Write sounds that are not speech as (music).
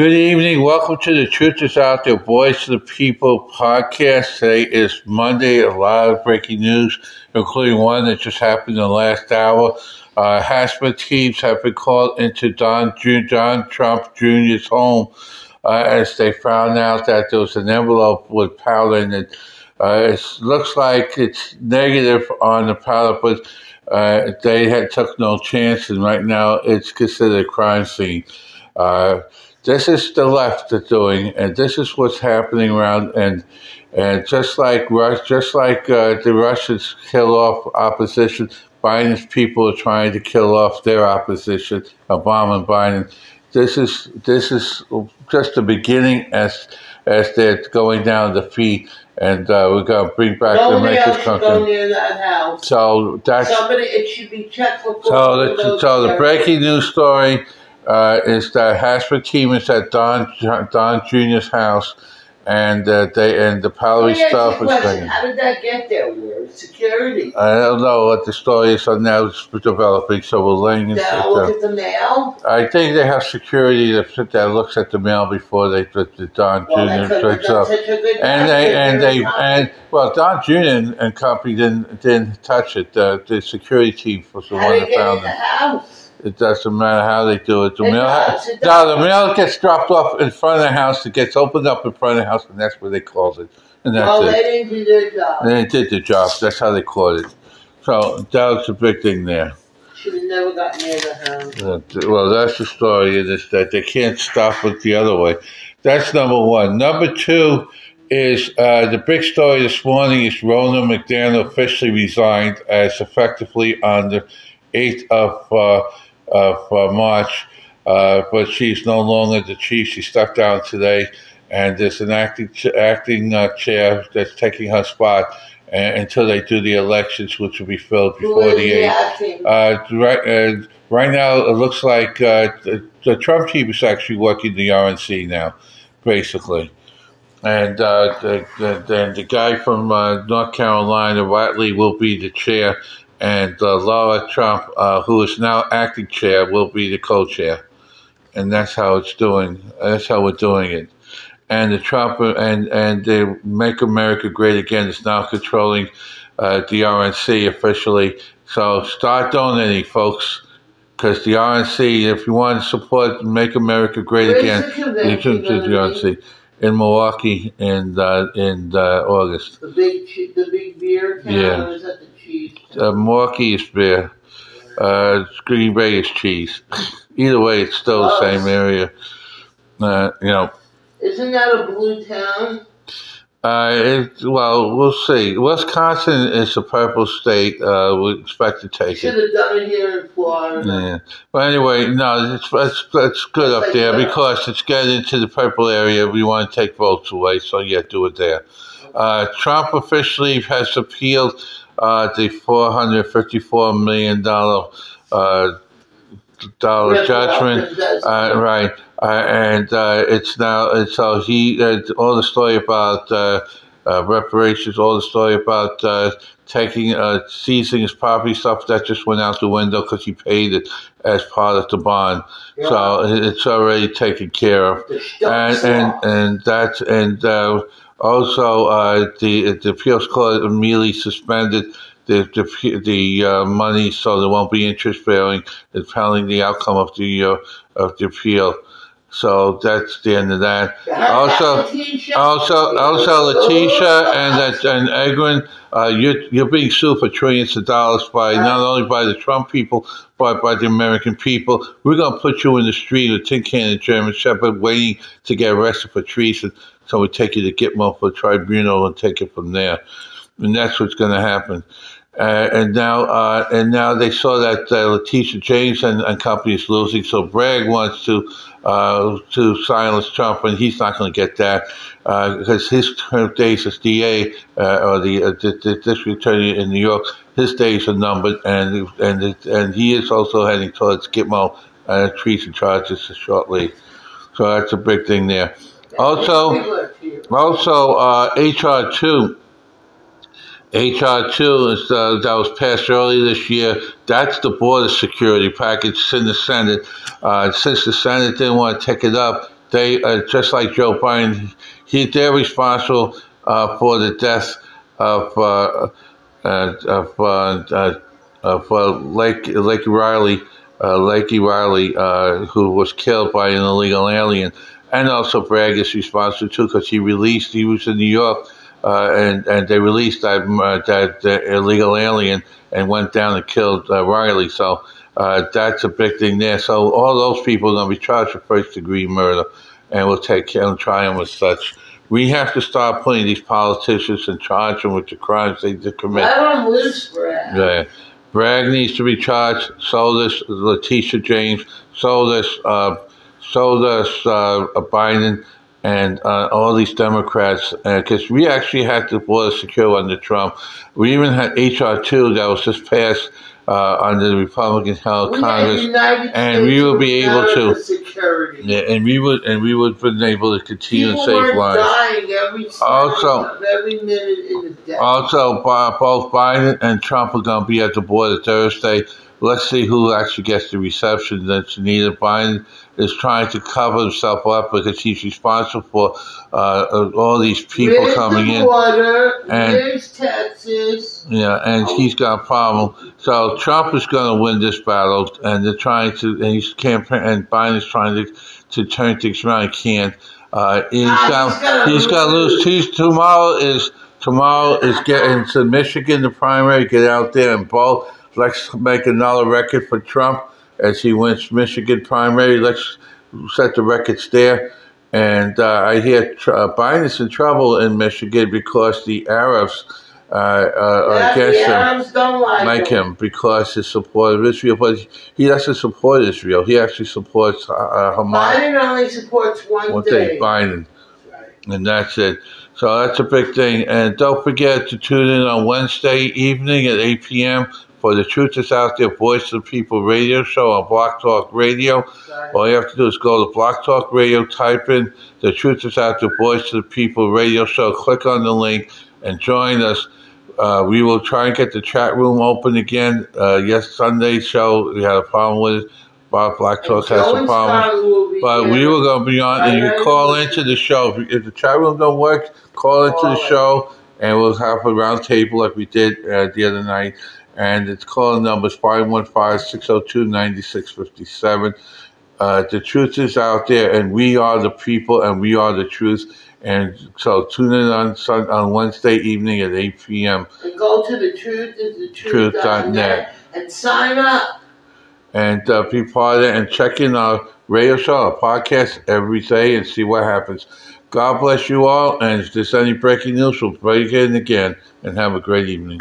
Good evening. Welcome to the Truth is Out There Voice of the People podcast. Today is Monday. A lot of breaking news, including one that just happened in the last hour. Uh, HAZMAT teams have been called into Don, Don Trump Jr.'s home uh, as they found out that there was an envelope with powder in it. Uh, it looks like it's negative on the powder, but uh, they had took no chance, and right now it's considered a crime scene. Uh, this is the left that's doing, and this is what's happening around. And and just like just like uh, the Russians kill off opposition, Biden's people are trying to kill off their opposition, Obama and Biden. This is this is just the beginning as as they're going down the feet, and uh, we're going to bring back Nobody the Matrix should go near that house. So that's Somebody, it should be checked so the, so the breaking news story uh, is that HAZMAT team is at Don Don Jr.'s house, and uh, they and the Let powdery me ask you a stuff is taken. How did that get there? Where security? I don't know what the story is, so now developing. So we're laying into it. look at the mail. I think they have security that there looks at the mail before they put the Don Well, could picks up. such a good And they and they and well, Don Jr. and, and company didn't didn't touch it. Uh, the security team was the How one that it get in found the it. house? It doesn't matter how they do it. The It mail, does, it no, does. the mail gets dropped off in front of the house. It gets opened up in front of the house, and that's where they close it. And that's Well, it. they didn't do their job. They did the job. That's how they caught it. So that was the big thing there. Should have never got near the house. Well, that's the story. Is that they can't stop it the other way. That's number one. Number two is uh, the big story this morning is Ronna McDaniel officially resigned as effectively on the 8th of, uh, of uh, March, uh, but she's no longer the chief. She stepped down today, and there's an acting, acting uh, chair that's taking her spot uh, until they do the elections, which will be filled before the the 8th. acting? Uh, right, uh, right now, it looks like uh, the, the Trump team is actually working the RNC now, basically. And uh, the, the, the guy from uh, North Carolina, Whatley, will be the chair, and uh, Laura Trump, uh, who is now acting chair, will be the co-chair. And that's how it's doing. That's how we're doing it. And the Trump and and the Make America Great Again is now controlling uh, the RNC officially. So start donating, folks, because the RNC. If you want to support Make America Great Where's Again, you should do the? RNC in Milwaukee in uh, in uh, August. The big, che- the big beer town, Yeah. is that the cheese? Uh, Milwaukee is beer. Uh, Green Bay is cheese. (laughs) Either way, it's still the same area. Uh, you know, Isn't that a blue town? Uh, it, well, we'll see. Wisconsin is a purple state. Uh, we expect to take Should it. have done it here in Florida. Yeah. But anyway, no, it's, it's, it's good up there because it's getting into the purple area. We want to take votes away, so yeah, do it there. Uh, Trump officially has appealed uh, the $454 million uh, dollar up judgment. Uh, right, uh, and uh, it's now and so he uh, all the story about uh, uh, reparations, all the story about uh, taking uh, seizing his property stuff that just went out the window because he paid it as part of the bond. So it's already taken care of, and and and that and uh, also uh, the the appeals court immediately suspended. The the, the uh, money, so there won't be interest bearing, depending the outcome of the uh, of the appeal. So that's the end of that. Also, also, also, Letitia and that and Engoron, uh, you're you're being sued for trillions of dollars by not only by the Trump people but by the American people. We're gonna put you in the street with tin can and German Shepherd, waiting to get arrested for treason. So we take you to Gitmo for tribunal and take it from there. And that's what's gonna happen. Uh, and now, uh, and now they saw that uh, Letitia James and, and company is losing. So Bragg wants to uh, to silence Trump, and he's not going to get that uh, because his term days as DA uh, or the, uh, the, the district attorney in New York, his days are numbered, and and and he is also heading towards Gitmo uh, treason charges shortly. So that's a big thing there. Also, also uh, HR two. HR two uh, that was passed early this year. That's the border security package in the Senate. Uh, since the Senate didn't want to take it up, they uh, just like Joe Biden, he they're responsible uh, for the death of uh, uh, of of Lake Lake Riley, Laken Riley, who was killed by an illegal alien, and also Bragg is responsible too because he released. He was in New York. Uh, and and they released that uh, that uh, illegal alien and went down and killed uh, Riley. So uh, that's a big thing there. So all those people are going to be charged with first degree murder, and we'll take care and try them as such. We have to start putting these politicians and charge them with the crimes they did commit. Them loose, Brad. Yeah. Bragg needs to be charged. So does Letitia James. So does uh, so does uh, Biden and uh, all these Democrats. Because we actually had the border secure under Trump. We even had HR two that was just passed uh, under the Republican held Congress. United and States we will be able to- Security. Yeah, and we would and we would have been able to continue People to save lives. Also- of every minute in the day. Also, both Biden and Trump are going to be at the border Thursday. Let's see who actually gets the reception that's needed. Biden is trying to cover himself up because he's responsible for uh, all these people Where's coming the in. Border, and- where's Texas? Yeah, and he's got a problem. So Trump is going to win this battle, and they're trying to, and he's campaign, and Biden's trying to to turn things around. He can't. Uh, he's Ah, got he's got to lose. He's, tomorrow is tomorrow is getting to Michigan the primary. Get out there and vote. Let's make another record for Trump as he wins Michigan primary. Let's set the records there. And uh, I hear tr- uh, Biden's in trouble in Michigan because the Arabs uh, uh, are Yeah, against him Arabs don't like, like him. him because his support of Israel, but he doesn't support Israel. He actually supports uh, uh, Hamas. Biden only supports one One thing. thing, Biden, Right. and that's it. So that's a big thing. And don't forget to tune in on Wednesday evening at 8 p.m. for the Truth is Out There Voice of the People radio show on Blog Talk Radio. All you have to do is go to Blog Talk Radio, type in the Truth is Out There Voice of the People radio show, click on the link, and join us. Uh, we will try and get the chat room open again. Uh, yes, Sunday show, we had a problem with it. Bob Blog Talk has some problems. Scott will be But there. we were going to be on, and you call into the show. If, if the chat room don't work, call into the show, and we'll have a round table like we did uh, the other night. And it's calling numbers 515-602-9657. Uh, the truth is out there, and we are the people, and we are the truth. And so tune in on Sun, on Wednesday evening at 8 p.m. And go to the truth is the Truth truth dot net. and sign up. and uh, be part of it and check in our radio show, our podcast every day and see what happens. God bless you all. And if there's any breaking news, we'll break in again and have a great evening.